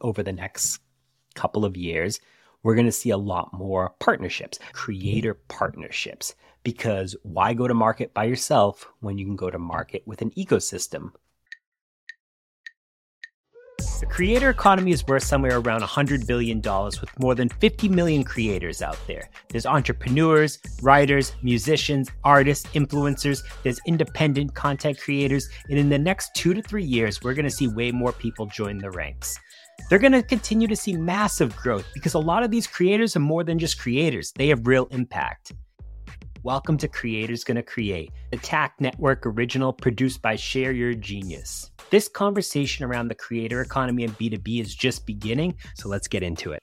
over the next couple of years, we're going to see a lot more partnerships, creator mm-hmm. partnerships, because why go to market by yourself when you can go to market with an ecosystem? The creator economy is worth somewhere around $100 billion with more than 50 million creators out there. There's entrepreneurs, writers, musicians, artists, influencers, there's independent content creators, and in the next two to three years, we're going to see way more people join the ranks. They're going to continue to see massive growth because a lot of these creators are more than just creators, they have real impact. Welcome to Creators Gonna Create, the Tack Network original produced by Share Your Genius. This conversation around the creator economy and B2B is just beginning, so let's get into it.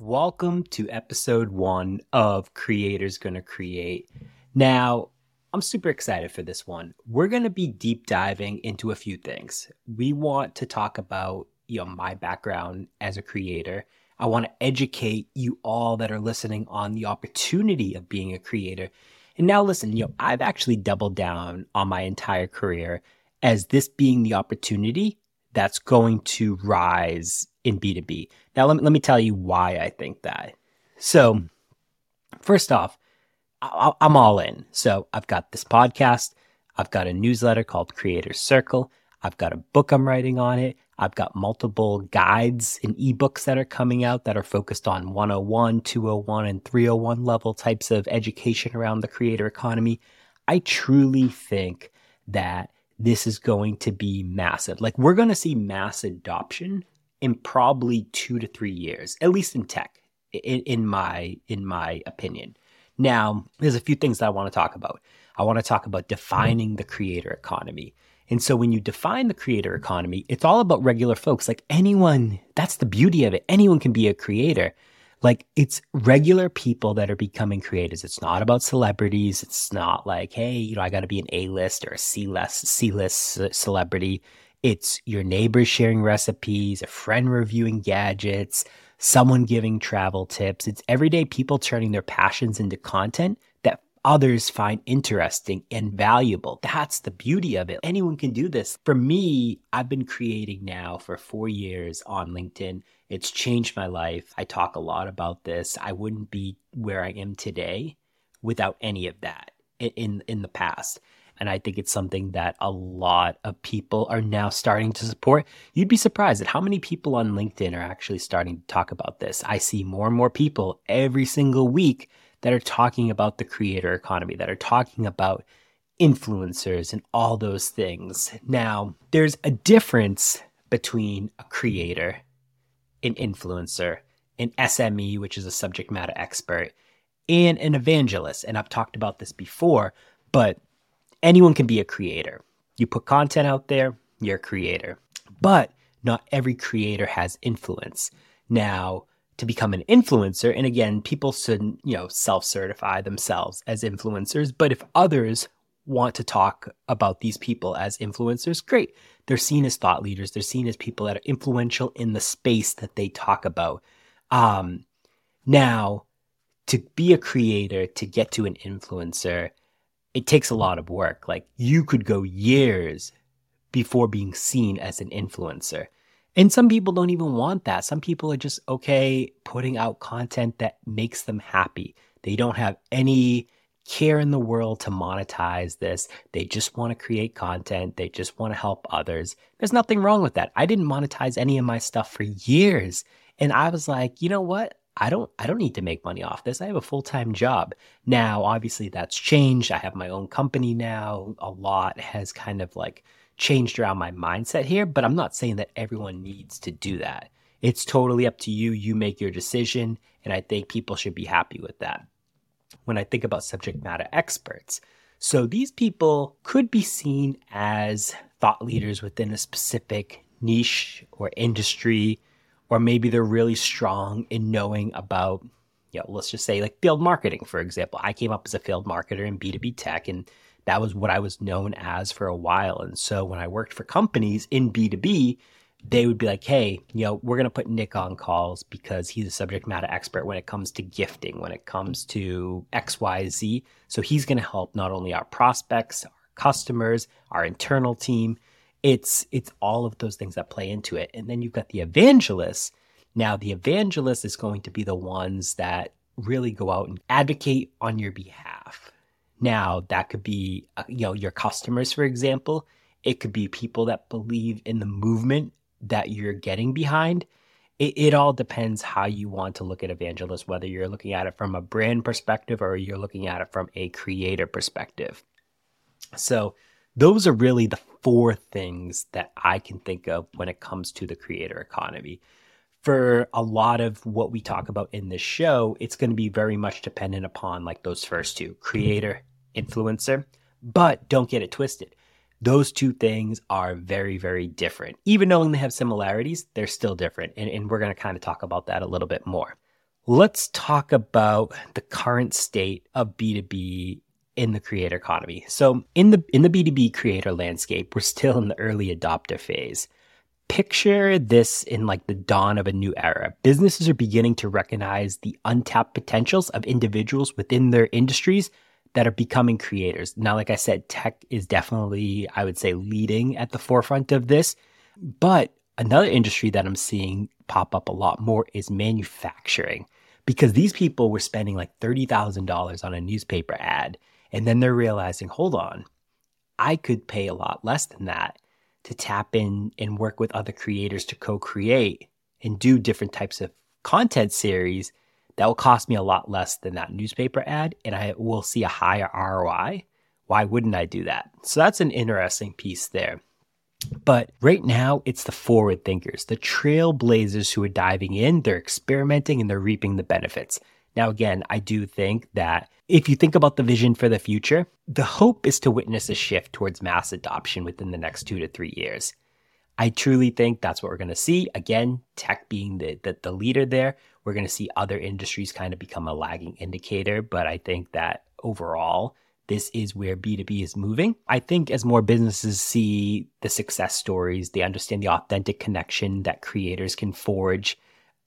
Welcome to episode one of Creators Gonna Create. Now, I'm super excited for this one. We're going to be deep diving into a few things. We want to talk about, you know, my background as a creator I want to educate you all that are listening on the opportunity of being a creator. And now, listen, you know, I've actually doubled down on my entire career as this being the opportunity that's going to rise in B2B. Now, let me, let me tell you why I think that. So, first off, I'm all in. So, I've got this podcast, I've got a newsletter called Creator Circle, I've got a book I'm writing on it. I've got multiple guides and ebooks that are coming out that are focused on 101, 201, and 301 level types of education around the creator economy. I truly think that this is going to be massive. Like, we're going to see mass adoption in probably two to three years, at least in tech, in, in my in my opinion. Now, there's a few things that I want to talk about. I want to talk about defining the creator economy. And so when you define the creator economy, it's all about regular folks. Like anyone, that's the beauty of it. Anyone can be a creator. Like it's regular people that are becoming creators. It's not about celebrities. It's not like, hey, you know, I got to be an A list or a C list, C list celebrity. It's your neighbors sharing recipes, a friend reviewing gadgets, someone giving travel tips. It's everyday people turning their passions into content that others find interesting and valuable. That's the beauty of it. Anyone can do this. For me, I've been creating now for four years on LinkedIn. It's changed my life. I talk a lot about this. I wouldn't be where I am today without any of that in in the past. And I think it's something that a lot of people are now starting to support. You'd be surprised at how many people on LinkedIn are actually starting to talk about this. I see more and more people every single week that are talking about the creator economy, that are talking about influencers and all those things. Now, there's a difference between a creator, an influencer, an SME, which is a subject matter expert, and an evangelist. And I've talked about this before, but anyone can be a creator. You put content out there, you're a creator. But not every creator has influence. Now, to become an influencer. And again, people shouldn't, you know, self-certify themselves as influencers. But if others want to talk about these people as influencers, great. They're seen as thought leaders. They're seen as people that are influential in the space that they talk about. Um, now, to be a creator, to get to an influencer, it takes a lot of work. Like you could go years before being seen as an influencer. And some people don't even want that. Some people are just okay putting out content that makes them happy. They don't have any care in the world to monetize this. They just want to create content. They just want to help others. There's nothing wrong with that. I didn't monetize any of my stuff for years. And I was like, you know what? I don't I don't need to make money off this. I have a full-time job. Now, obviously that's changed. I have my own company now. A lot has kind of like changed around my mindset here, but I'm not saying that everyone needs to do that. It's totally up to you. You make your decision, and I think people should be happy with that. When I think about subject matter experts, so these people could be seen as thought leaders within a specific niche or industry, or maybe they're really strong in knowing about, you know, let's just say like field marketing, for example. I came up as a field marketer in B2B tech, and that was what I was known as for a while. And so when I worked for companies in B2B, they would be like, hey, you know, we're going to put Nick on calls because he's a subject matter expert when it comes to gifting, when it comes to XYZ. So he's going to help not only our prospects, our customers, our internal team. It's it's all of those things that play into it. And then you've got the evangelists. Now the evangelist is going to be the ones that really go out and advocate on your behalf. Now that could be uh, you know your customers for example. It could be people that believe in the movement that you're getting behind it, it all depends how you want to look at evangelist, whether you're looking at it from a brand perspective or you're looking at it from a creator perspective. So, those are really the four things that I can think of when it comes to the creator economy. For a lot of what we talk about in this show, it's going to be very much dependent upon like those first two creator, influencer. But don't get it twisted those two things are very, very different. Even knowing they have similarities, they're still different. And, and we're going to kind of talk about that a little bit more. Let's talk about the current state of B2B in the creator economy. So in the in the B2B creator landscape, we're still in the early adopter phase. Picture this in like the dawn of a new era. Businesses are beginning to recognize the untapped potentials of individuals within their industries that are becoming creators. Now, like I said, tech is definitely, I would say, leading at the forefront of this. But another industry that I'm seeing pop up a lot more is manufacturing because these people were spending like $30,000 on a newspaper ad. And then they're realizing, hold on, I could pay a lot less than that to tap in and work with other creators to co create and do different types of content series that will cost me a lot less than that newspaper ad and I will see a higher ROI. Why wouldn't I do that? So that's an interesting piece there. But right now, it's the forward thinkers, the trailblazers who are diving in, they're experimenting and they're reaping the benefits. Now, again, I do think that if you think about the vision for the future, the hope is to witness a shift towards mass adoption within the next two to three years. I truly think that's what we're going to see. Again, tech being the, the, the leader there, we're going to see other industries kind of become a lagging indicator. But I think that overall, this is where B2B is moving. I think as more businesses see the success stories, they understand the authentic connection that creators can forge,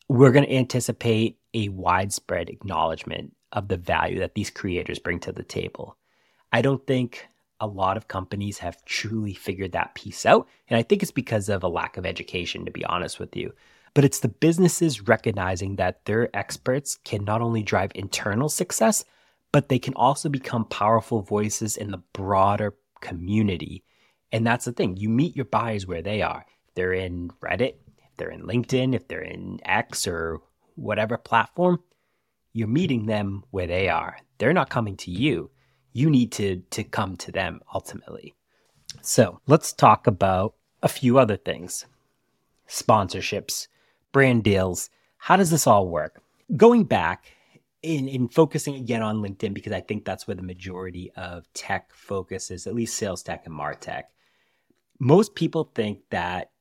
we're going to anticipate a widespread acknowledgement of the value that these creators bring to the table. I don't think a lot of companies have truly figured that piece out. And I think it's because of a lack of education, to be honest with you but it's the businesses recognizing that their experts can not only drive internal success, but they can also become powerful voices in the broader community. And that's the thing. You meet your buyers where they are. If they're in Reddit, if they're in LinkedIn, if they're in X or whatever platform, you're meeting them where they are. They're not coming to you. You need to to come to them ultimately. So, let's talk about a few other things. Sponsorships brand deals. How does this all work? Going back in, in focusing again on LinkedIn, because I think that's where the majority of tech focuses, at least sales tech and MarTech. Most people think that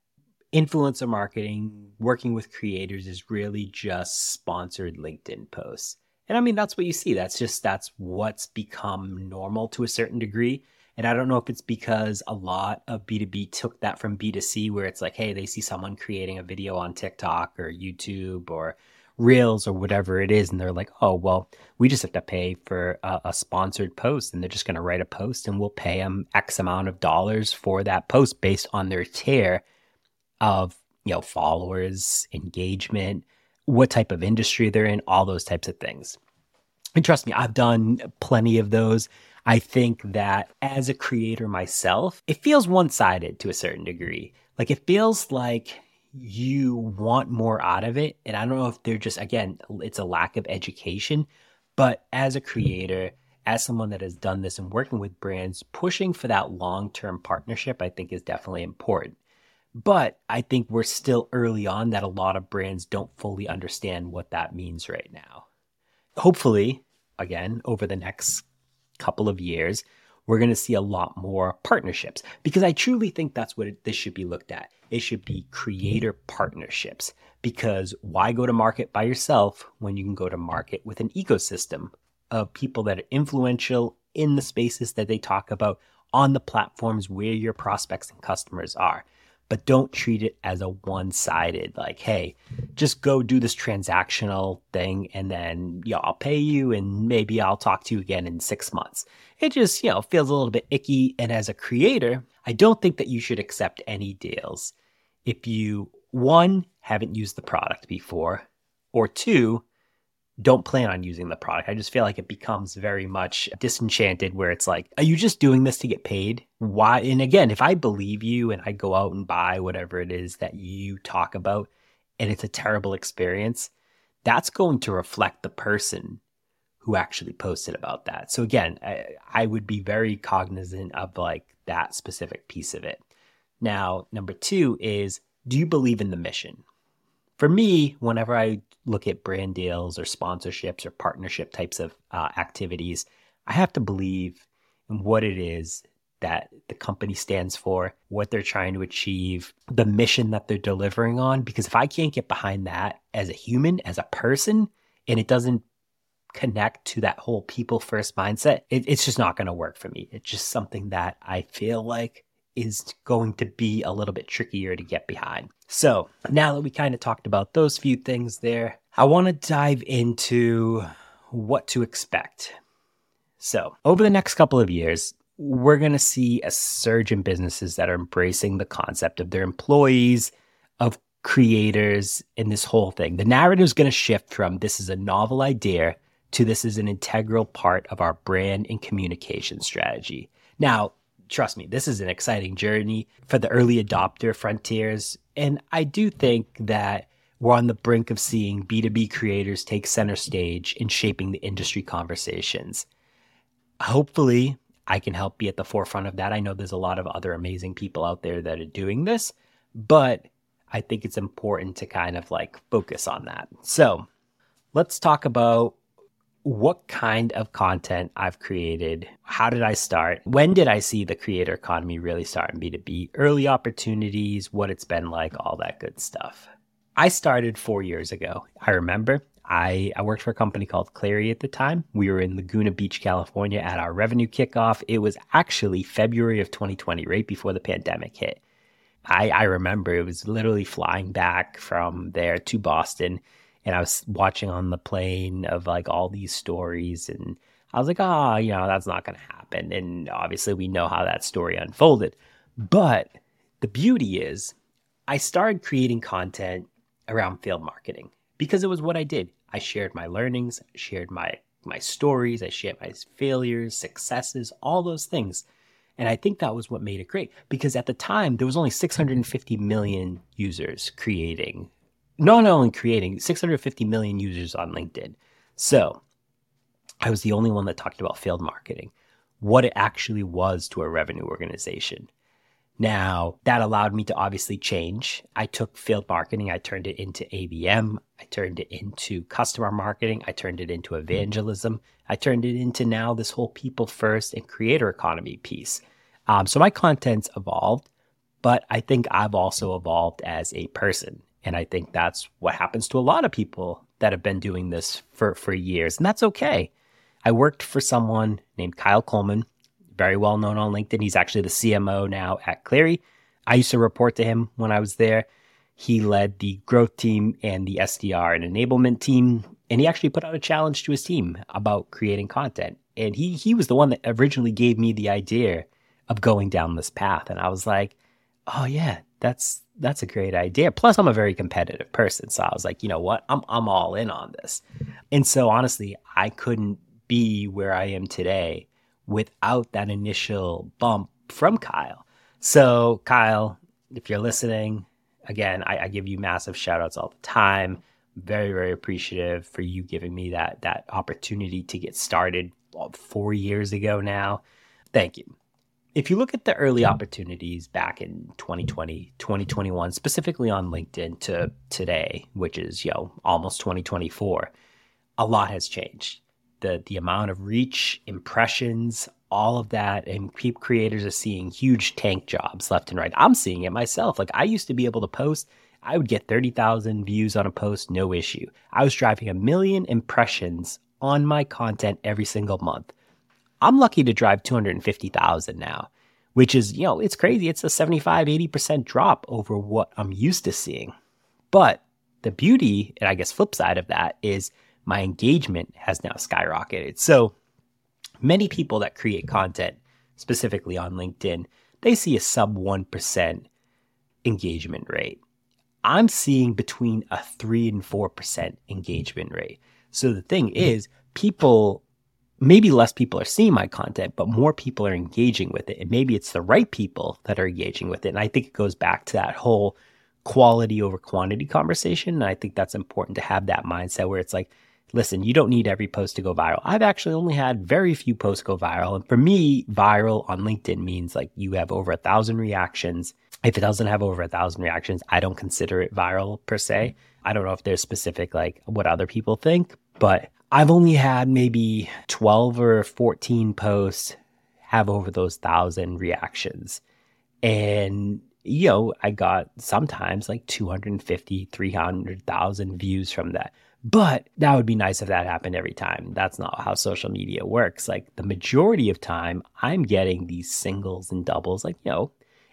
influencer marketing, working with creators is really just sponsored LinkedIn posts. And I mean, that's what you see. That's just, that's what's become normal to a certain degree. And I don't know if it's because a lot of B2B took that from B2C, where it's like, hey, they see someone creating a video on TikTok or YouTube or Reels or whatever it is. And they're like, oh, well, we just have to pay for a, a sponsored post. And they're just going to write a post and we'll pay them X amount of dollars for that post based on their tier of, you know, followers, engagement, what type of industry they're in, all those types of things. And trust me, I've done plenty of those. I think that as a creator myself, it feels one sided to a certain degree. Like it feels like you want more out of it. And I don't know if they're just, again, it's a lack of education. But as a creator, as someone that has done this and working with brands, pushing for that long term partnership, I think is definitely important. But I think we're still early on that a lot of brands don't fully understand what that means right now. Hopefully, again, over the next couple of years, we're going to see a lot more partnerships because I truly think that's what it, this should be looked at. It should be creator partnerships because why go to market by yourself when you can go to market with an ecosystem of people that are influential in the spaces that they talk about on the platforms where your prospects and customers are but don't treat it as a one sided, like, hey, just go do this transactional thing and then, yeah, I'll pay you and maybe I'll talk to you again in six months. it just, you know, feels a little bit icky. And as a creator, I don't think that you should accept any deals if you, one, haven't used the product before, or two, don't plan on using the product. I just feel like it becomes very much disenchanted where it's like, are you just doing this to get paid? Why? And again, if I believe you and I go out and buy whatever it is that you talk about and it's a terrible experience, that's going to reflect the person who actually posted about that. So again, I, I would be very cognizant of like that specific piece of it. Now, number two is do you believe in the mission? For me, whenever I look at brand deals or sponsorships or partnership types of uh, activities, I have to believe in what it is that the company stands for, what they're trying to achieve, the mission that they're delivering on. Because if I can't get behind that as a human, as a person, and it doesn't connect to that whole people first mindset, it, it's just not going to work for me. It's just something that I feel like is going to be a little bit trickier to get behind. So now that we kind of talked about those few things there, I want to dive into what to expect. So, over the next couple of years, we're going to see a surge in businesses that are embracing the concept of their employees, of creators, and this whole thing. The narrative is going to shift from this is a novel idea to this is an integral part of our brand and communication strategy. Now, trust me, this is an exciting journey for the early adopter frontiers. And I do think that we're on the brink of seeing B2B creators take center stage in shaping the industry conversations. Hopefully, I can help be at the forefront of that. I know there's a lot of other amazing people out there that are doing this, but I think it's important to kind of like focus on that. So let's talk about what kind of content I've created. How did I start? When did I see the creator economy really start in B2B? Early opportunities, what it's been like, all that good stuff. I started four years ago. I remember I, I worked for a company called Clari at the time. We were in Laguna Beach, California at our revenue kickoff. It was actually February of 2020, right before the pandemic hit. I, I remember it was literally flying back from there to Boston. And I was watching on the plane of like all these stories. And I was like, oh, you know, that's not going to happen. And obviously, we know how that story unfolded. But the beauty is, I started creating content around field marketing because it was what I did. I shared my learnings, shared my my stories, I shared my failures, successes, all those things. And I think that was what made it great because at the time there was only 650 million users creating, not only creating 650 million users on LinkedIn. So I was the only one that talked about field marketing, what it actually was to a revenue organization. Now, that allowed me to obviously change. I took field marketing, I turned it into ABM, I turned it into customer marketing, I turned it into evangelism, I turned it into now this whole people first and creator economy piece. Um, so my content's evolved, but I think I've also evolved as a person. And I think that's what happens to a lot of people that have been doing this for, for years. And that's okay. I worked for someone named Kyle Coleman very well known on LinkedIn. He's actually the CMO now at Clari. I used to report to him when I was there. He led the growth team and the SDR and enablement team. And he actually put out a challenge to his team about creating content. And he he was the one that originally gave me the idea of going down this path. And I was like, oh yeah, that's that's a great idea. Plus, I'm a very competitive person. So I was like, you know what? I'm I'm all in on this. And so honestly, I couldn't be where I am today without that initial bump from Kyle. So, Kyle, if you're listening, again, I, I give you massive shout outs all the time. Very, very appreciative for you giving me that that opportunity to get started four years ago now. Thank you. If you look at the early opportunities back in 2020, 2021, specifically on LinkedIn to today, which is, you know, almost 2024, a lot has changed the the amount of reach, impressions, all of that, and creators are seeing huge tank jobs left and right. I'm seeing it myself. Like I used to be able to post, I would get thirty thousand views on a post, no issue. I was driving a million impressions on my content every single month. I'm lucky to drive 250,000 now, which is, you know, it's crazy. It's a 75, 80% drop over what I'm used to seeing. But the beauty, and I guess flip side of that is my engagement has now skyrocketed. So Many people that create content, specifically on LinkedIn, they see a sub 1% engagement rate. I'm seeing between a 3 and 4% engagement rate. So the thing mm-hmm. is, people maybe less people are seeing my content, but more people are engaging with it. And maybe it's the right people that are engaging with it. And I think it goes back to that whole quality over quantity conversation. And I think that's important to have that mindset where it's like, listen, you don't need every post to go viral. I've actually only had very few posts go viral. And for me, viral on LinkedIn means like you have over a thousand reactions. If it doesn't have over a thousand reactions, I don't consider it viral per se. Mm-hmm. I don't know if there's specific like what other people think, but I've only had maybe 12 or 14 posts have over those thousand reactions. And, you know, I got sometimes like 250, 300,000 views from that. But that would be nice if that happened every time. That's not how social media works. Like the majority of time, I'm getting these singles and doubles, like, you know,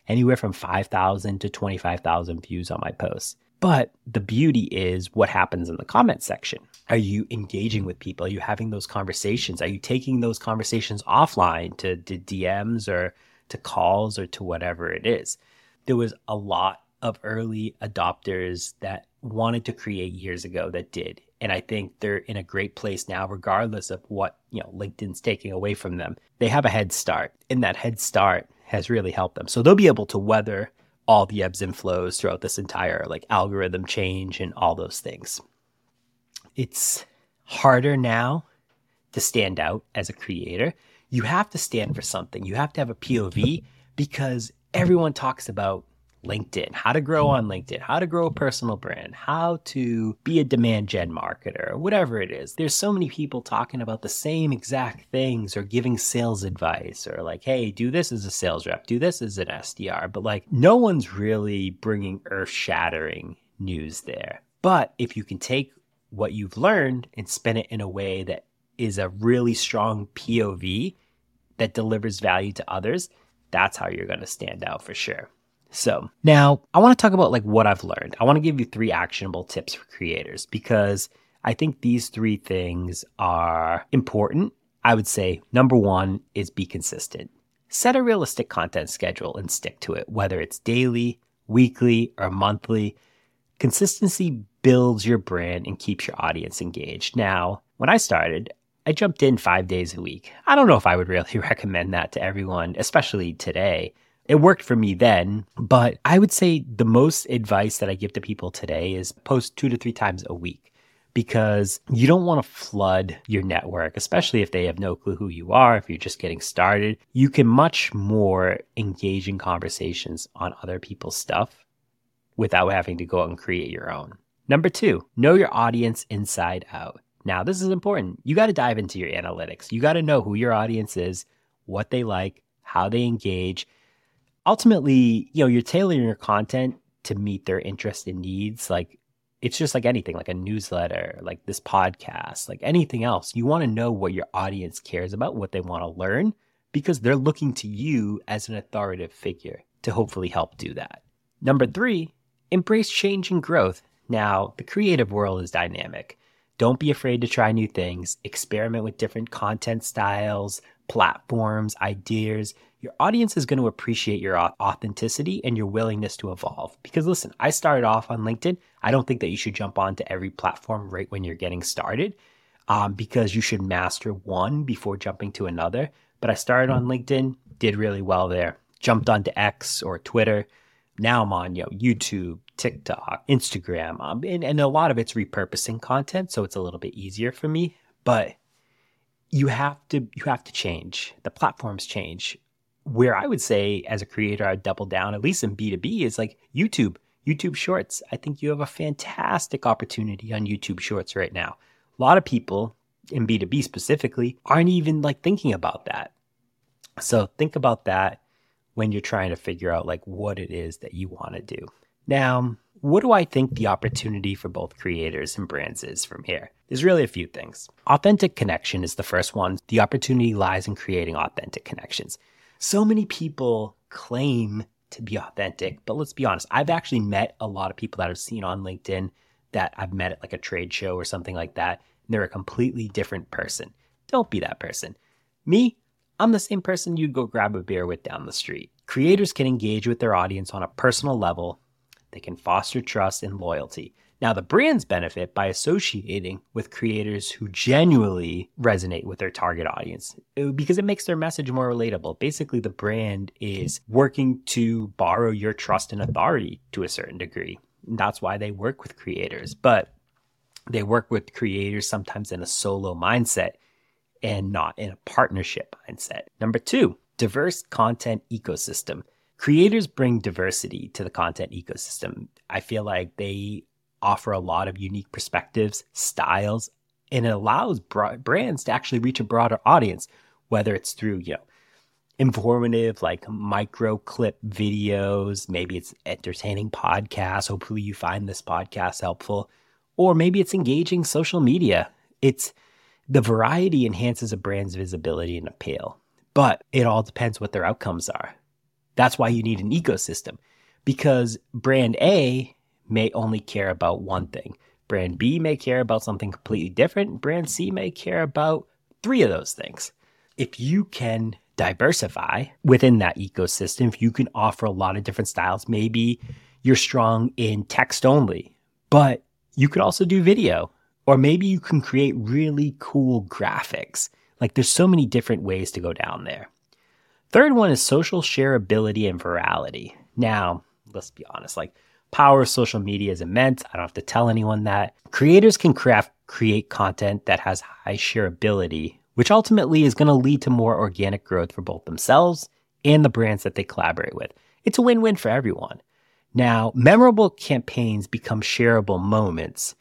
anywhere from 5,000 to 25,000 views on my posts. But the beauty is what happens in the comment section. Are you engaging with people? Are you having those conversations? Are you taking those conversations offline to, to DMs or to calls or to whatever it is? There was a lot of early adopters that wanted to create years ago that did. And I think they're in a great place now, regardless of what, you know, LinkedIn's taking away from them. They have a head start, and that head start has really helped them. So they'll be able to weather all the ebbs and flows throughout this entire like algorithm change and all those things. It's harder now to stand out as a creator. You have to stand for something. You have to have a POV because everyone talks about LinkedIn, how to grow on LinkedIn, how to grow a personal brand, how to be a demand gen marketer, whatever it is. There's so many people talking about the same exact things or giving sales advice or like, hey, do this as a sales rep, do this as an SDR. But like, no one's really bringing earth shattering news there. But if you can take what you've learned and spin it in a way that is a really strong POV that delivers value to others, that's how you're going to stand out for sure. So now I want to talk about like what I've learned. I want to give you three actionable tips for creators because I think these three things are important. I would say number one is be consistent. Set a realistic content schedule and stick to it, whether it's daily, weekly, or monthly. Consistency builds your brand and keeps your audience engaged. Now, when I started, I jumped in five days a week. I don't know if I would really recommend that to everyone, especially today. It worked for me then, but I would say the most advice that I give to people today is post two to three times a week because you don't want to flood your network, especially if they have no clue who you are, if you're just getting started. You can much more engage in conversations on other people's stuff without having to go out and create your own. Number two, know your audience inside out. Now, this is important. You got to dive into your analytics. You got to know who your audience is, what they like, how they engage, ultimately, you know, you're tailoring your content to meet their interests and needs. Like it's just like anything, like a newsletter, like this podcast, like anything else. You want to know what your audience cares about, what they want to learn, because they're looking to you as an authoritative figure to hopefully help do that. Number three, embrace change and growth. Now, the creative world is dynamic. Don't be afraid to try new things, experiment with different content styles, platforms, ideas your audience is going to appreciate your authenticity and your willingness to evolve. Because listen, I started off on LinkedIn. I don't think that you should jump onto every platform right when you're getting started um, because you should master one before jumping to another. But I started on LinkedIn, did really well there, jumped onto X or Twitter. Now I'm on you know, YouTube, TikTok, Instagram, um, and, and a lot of it's repurposing content. So it's a little bit easier for me. But you have to you have to change. The platforms change where I would say as a creator, I'd double down, at least in B2B, is like YouTube, YouTube Shorts. I think you have a fantastic opportunity on YouTube Shorts right now. A lot of people in B2B specifically aren't even like thinking about that. So think about that when you're trying to figure out like what it is that you want to do. Now, what do I think the opportunity for both creators and brands is from here? There's really a few things. Authentic connection is the first one. The opportunity lies in creating authentic connections so many people claim to be authentic, but let's be honest. I've actually met a lot of people that I've seen on LinkedIn that I've met at like a trade show or something like that. And they're a completely different person. Don't be that person. Me, I'm the same person you'd go grab a beer with down the street. Creators can engage with their audience on a personal level, they can foster trust and loyalty. Now, the brands benefit by associating with creators who genuinely resonate with their target audience uh, because it makes their message more relatable. Basically, the brand is working to borrow your trust and authority to a certain degree. That's why they work with creators. But they work with creators sometimes in a solo mindset and not in a partnership mindset. Number two, diverse content ecosystem. Creators bring diversity to the content ecosystem. I feel like they offer a lot of unique perspectives, styles, and it allows brands to actually reach a broader audience, whether it's through, you know, informative like micro clip videos, maybe it's entertaining podcasts. Hopefully you find this podcast helpful or maybe it's engaging social media. It's the variety enhances a brand's visibility and appeal, but it all depends what their outcomes are. That's why you need an ecosystem because brand A may only care about one thing. Brand B may care about something completely different. Brand C may care about three of those things. If you can diversify within that ecosystem, if you can offer a lot of different styles, maybe you're strong in text only, but you could also do video, or maybe you can create really cool graphics. Like there's so many different ways to go down there. Third one is social shareability and virality. Now, let's be honest, like power of social media is immense. I don't have to tell anyone that. Creators can craft create content that has high shareability, which ultimately is going to lead to more organic growth for both themselves and the brands that they collaborate with. It's a win-win for everyone. Now, memorable campaigns become shareable moments,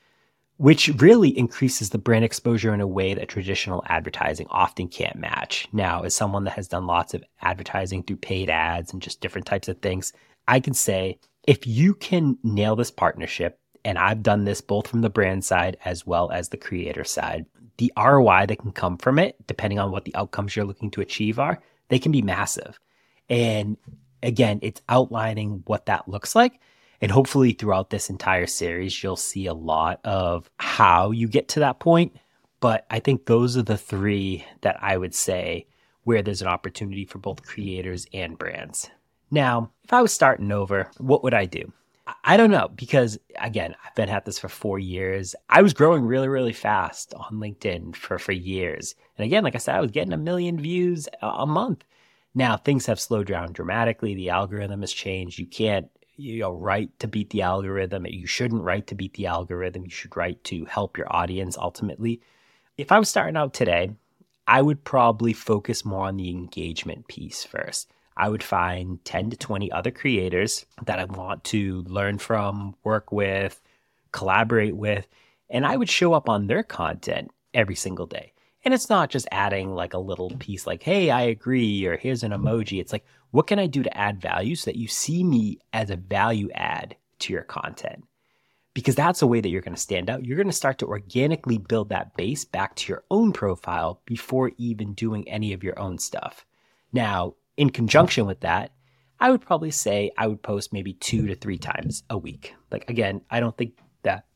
which really increases the brand exposure in a way that traditional advertising often can't match. Now, as someone that has done lots of advertising through paid ads and just different types of things, I can say if you can nail this partnership, and I've done this both from the brand side as well as the creator side, the ROI that can come from it, depending on what the outcomes you're looking to achieve are, they can be massive. And again, it's outlining what that looks like. And hopefully, throughout this entire series, you'll see a lot of how you get to that point. But I think those are the three that I would say where there's an opportunity for both creators and brands. Now, if I was starting over, what would I do? I don't know because again, I've been at this for four years. I was growing really, really fast on LinkedIn for for years, and again, like I said, I was getting a million views a month. Now things have slowed down dramatically. The algorithm has changed. You can't you know write to beat the algorithm. You shouldn't write to beat the algorithm. You should write to help your audience ultimately. If I was starting out today, I would probably focus more on the engagement piece first. I would find 10 to 20 other creators that I want to learn from, work with, collaborate with, and I would show up on their content every single day. And it's not just adding like a little piece like, hey, I agree, or here's an emoji. It's like, what can I do to add value so that you see me as a value add to your content? Because that's a way that you're going to stand out. You're going to start to organically build that base back to your own profile before even doing any of your own stuff. Now, in conjunction with that, I would probably say I would post maybe two to three times a week. Like, again, I don't think that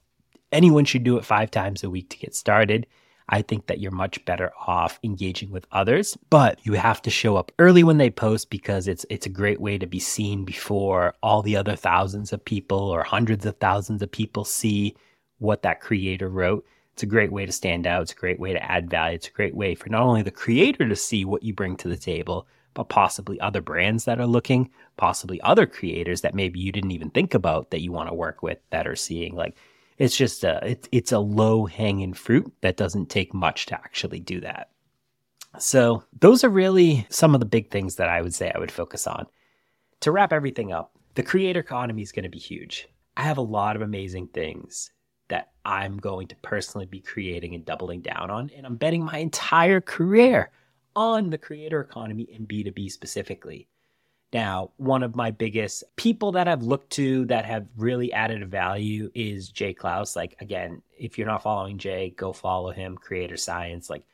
anyone should do it five times a week to get started. I think that you're much better off engaging with others, but you have to show up early when they post because it's it's a great way to be seen before all the other thousands of people or hundreds of thousands of people see what that creator wrote. It's a great way to stand out. It's a great way to add value. It's a great way for not only the creator to see what you bring to the table, but possibly other brands that are looking, possibly other creators that maybe you didn't even think about that you want to work with that are seeing like it's just a it's it's a low hanging fruit that doesn't take much to actually do that. So those are really some of the big things that I would say I would focus on. To wrap everything up, the creator economy is going to be huge. I have a lot of amazing things that I'm going to personally be creating and doubling down on, and I'm betting my entire career on the creator economy and B2B specifically. Now, one of my biggest people that I've looked to that have really added value is Jay Clouse. Like, again, if you're not following Jay, go follow him, Creator Science. Like,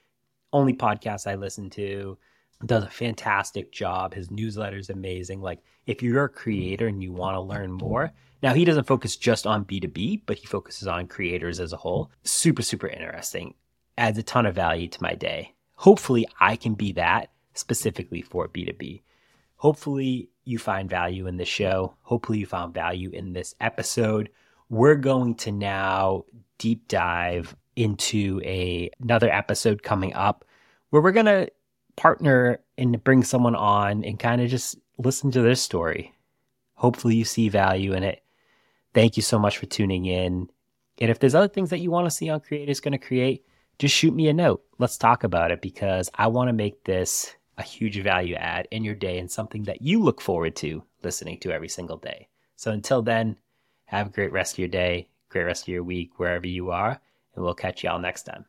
only podcast I listen to, does a fantastic job. His newsletter is amazing. Like, if you're a creator and you want to learn more, now he doesn't focus just on B2B, but he focuses on creators as a whole. Super, super interesting. Adds a ton of value to my day hopefully I can be that specifically for B2B. Hopefully you find value in this show. Hopefully you found value in this episode. We're going to now deep dive into a, another episode coming up where we're going to partner and bring someone on and kind of just listen to their story. Hopefully you see value in it. Thank you so much for tuning in. And if there's other things that you want to see on Creators Gonna Create, just shoot me a note. Let's talk about it because I want to make this a huge value add in your day and something that you look forward to listening to every single day. So until then, have a great rest of your day, great rest of your week, wherever you are, and we'll catch y'all next time.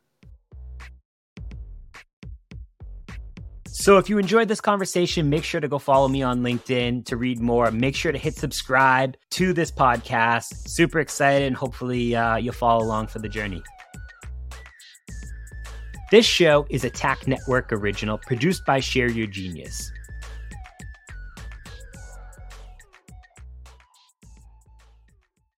So if you enjoyed this conversation, make sure to go follow me on LinkedIn to read more. Make sure to hit subscribe to this podcast. Super excited, and hopefully uh, you'll follow along for the journey. This show is a Tack Network original produced by Share Your Genius.